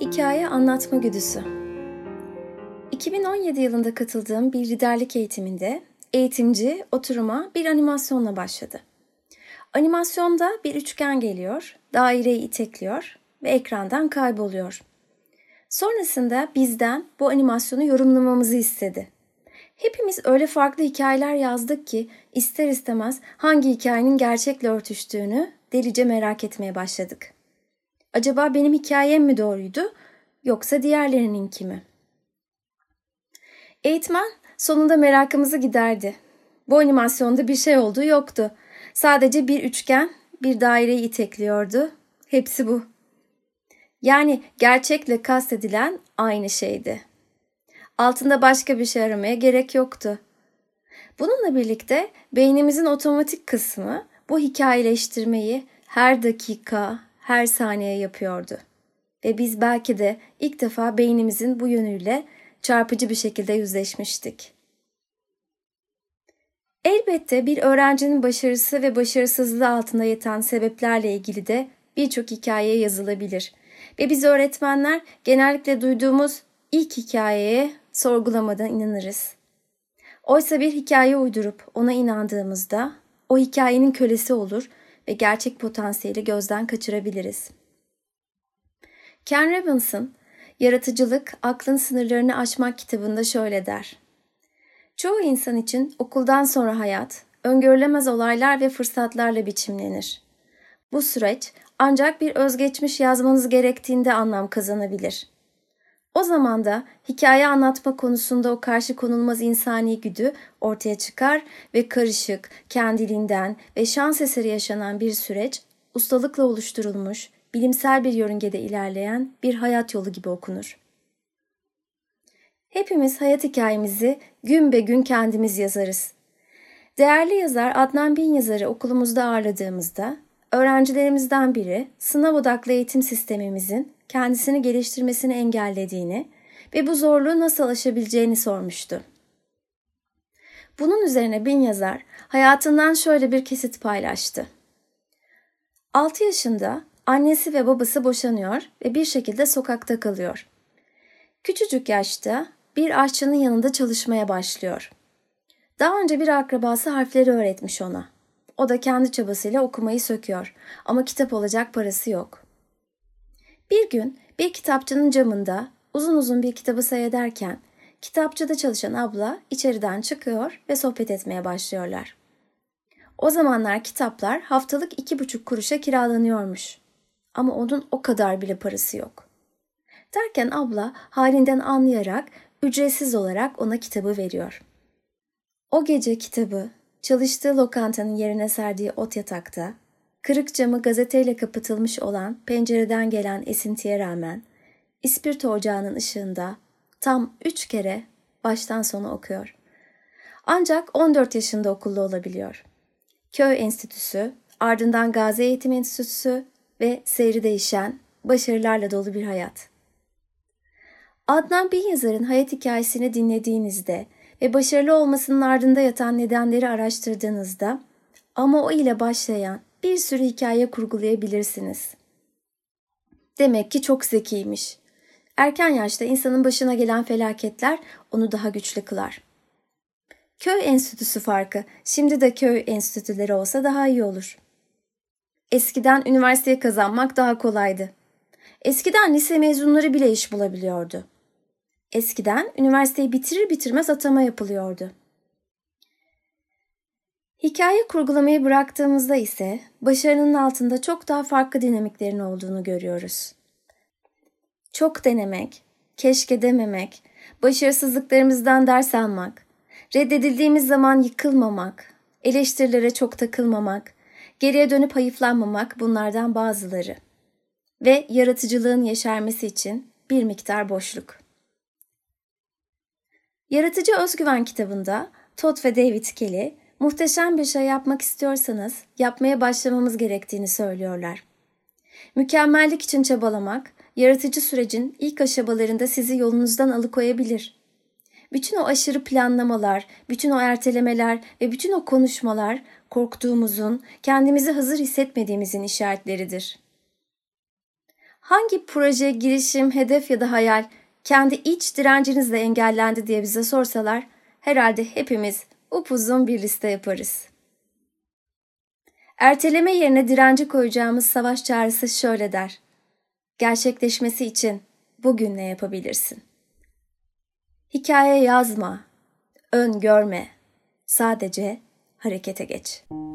Hikaye anlatma güdüsü. 2017 yılında katıldığım bir liderlik eğitiminde eğitimci oturuma bir animasyonla başladı. Animasyonda bir üçgen geliyor, daireyi itekliyor ve ekrandan kayboluyor. Sonrasında bizden bu animasyonu yorumlamamızı istedi. Hepimiz öyle farklı hikayeler yazdık ki ister istemez hangi hikayenin gerçekle örtüştüğünü delice merak etmeye başladık. Acaba benim hikayem mi doğruydu yoksa diğerlerininki mi? Eğitmen sonunda merakımızı giderdi. Bu animasyonda bir şey olduğu yoktu. Sadece bir üçgen, bir daireyi itekliyordu. Hepsi bu. Yani gerçekle kastedilen aynı şeydi. Altında başka bir şey aramaya gerek yoktu. Bununla birlikte beynimizin otomatik kısmı bu hikayeleştirmeyi her dakika, her saniye yapıyordu. Ve biz belki de ilk defa beynimizin bu yönüyle çarpıcı bir şekilde yüzleşmiştik. Elbette bir öğrencinin başarısı ve başarısızlığı altında yatan sebeplerle ilgili de birçok hikaye yazılabilir. Ve biz öğretmenler genellikle duyduğumuz ilk hikayeye sorgulamadan inanırız. Oysa bir hikaye uydurup ona inandığımızda o hikayenin kölesi olur ve gerçek potansiyeli gözden kaçırabiliriz. Ken Robinson, Yaratıcılık, Aklın Sınırlarını Aşmak kitabında şöyle der. Çoğu insan için okuldan sonra hayat, öngörülemez olaylar ve fırsatlarla biçimlenir. Bu süreç ancak bir özgeçmiş yazmanız gerektiğinde anlam kazanabilir. O zaman da hikaye anlatma konusunda o karşı konulmaz insani güdü ortaya çıkar ve karışık, kendiliğinden ve şans eseri yaşanan bir süreç ustalıkla oluşturulmuş, bilimsel bir yörüngede ilerleyen bir hayat yolu gibi okunur. Hepimiz hayat hikayemizi gün be gün kendimiz yazarız. Değerli yazar Adnan Bin yazarı okulumuzda ağırladığımızda öğrencilerimizden biri sınav odaklı eğitim sistemimizin kendisini geliştirmesini engellediğini ve bu zorluğu nasıl aşabileceğini sormuştu. Bunun üzerine Bin yazar hayatından şöyle bir kesit paylaştı. 6 yaşında annesi ve babası boşanıyor ve bir şekilde sokakta kalıyor. Küçücük yaşta bir aşçının yanında çalışmaya başlıyor. Daha önce bir akrabası harfleri öğretmiş ona. O da kendi çabasıyla okumayı söküyor ama kitap olacak parası yok. Bir gün bir kitapçının camında uzun uzun bir kitabı seyrederken kitapçıda çalışan abla içeriden çıkıyor ve sohbet etmeye başlıyorlar. O zamanlar kitaplar haftalık iki buçuk kuruşa kiralanıyormuş. Ama onun o kadar bile parası yok. Derken abla halinden anlayarak ücretsiz olarak ona kitabı veriyor. O gece kitabı çalıştığı lokantanın yerine serdiği ot yatakta, kırık camı gazeteyle kapatılmış olan pencereden gelen esintiye rağmen ispirto ocağının ışığında tam üç kere baştan sona okuyor. Ancak 14 yaşında okulda olabiliyor. Köy Enstitüsü, ardından Gazi Eğitim Enstitüsü ve seyri değişen, başarılarla dolu bir hayat. Adnan Bin yazarın hayat hikayesini dinlediğinizde ve başarılı olmasının ardında yatan nedenleri araştırdığınızda ama o ile başlayan bir sürü hikaye kurgulayabilirsiniz. Demek ki çok zekiymiş. Erken yaşta insanın başına gelen felaketler onu daha güçlü kılar. Köy enstitüsü farkı, şimdi de köy enstitüleri olsa daha iyi olur. Eskiden üniversiteye kazanmak daha kolaydı. Eskiden lise mezunları bile iş bulabiliyordu. Eskiden üniversiteyi bitirir bitirmez atama yapılıyordu. Hikaye kurgulamayı bıraktığımızda ise başarının altında çok daha farklı dinamiklerin olduğunu görüyoruz. Çok denemek, keşke dememek, başarısızlıklarımızdan ders almak, reddedildiğimiz zaman yıkılmamak, eleştirilere çok takılmamak, geriye dönüp hayıflanmamak bunlardan bazıları. Ve yaratıcılığın yeşermesi için bir miktar boşluk. Yaratıcı Özgüven kitabında Todd ve David Kelly muhteşem bir şey yapmak istiyorsanız yapmaya başlamamız gerektiğini söylüyorlar. Mükemmellik için çabalamak, yaratıcı sürecin ilk aşamalarında sizi yolunuzdan alıkoyabilir. Bütün o aşırı planlamalar, bütün o ertelemeler ve bütün o konuşmalar korktuğumuzun, kendimizi hazır hissetmediğimizin işaretleridir. hangi proje, girişim, hedef ya da hayal kendi iç direncinizle engellendi diye bize sorsalar herhalde hepimiz upuzun bir liste yaparız. Erteleme yerine direnci koyacağımız savaş çağrısı şöyle der. Gerçekleşmesi için bugün ne yapabilirsin? Hikaye yazma, ön görme, sadece harekete geç.''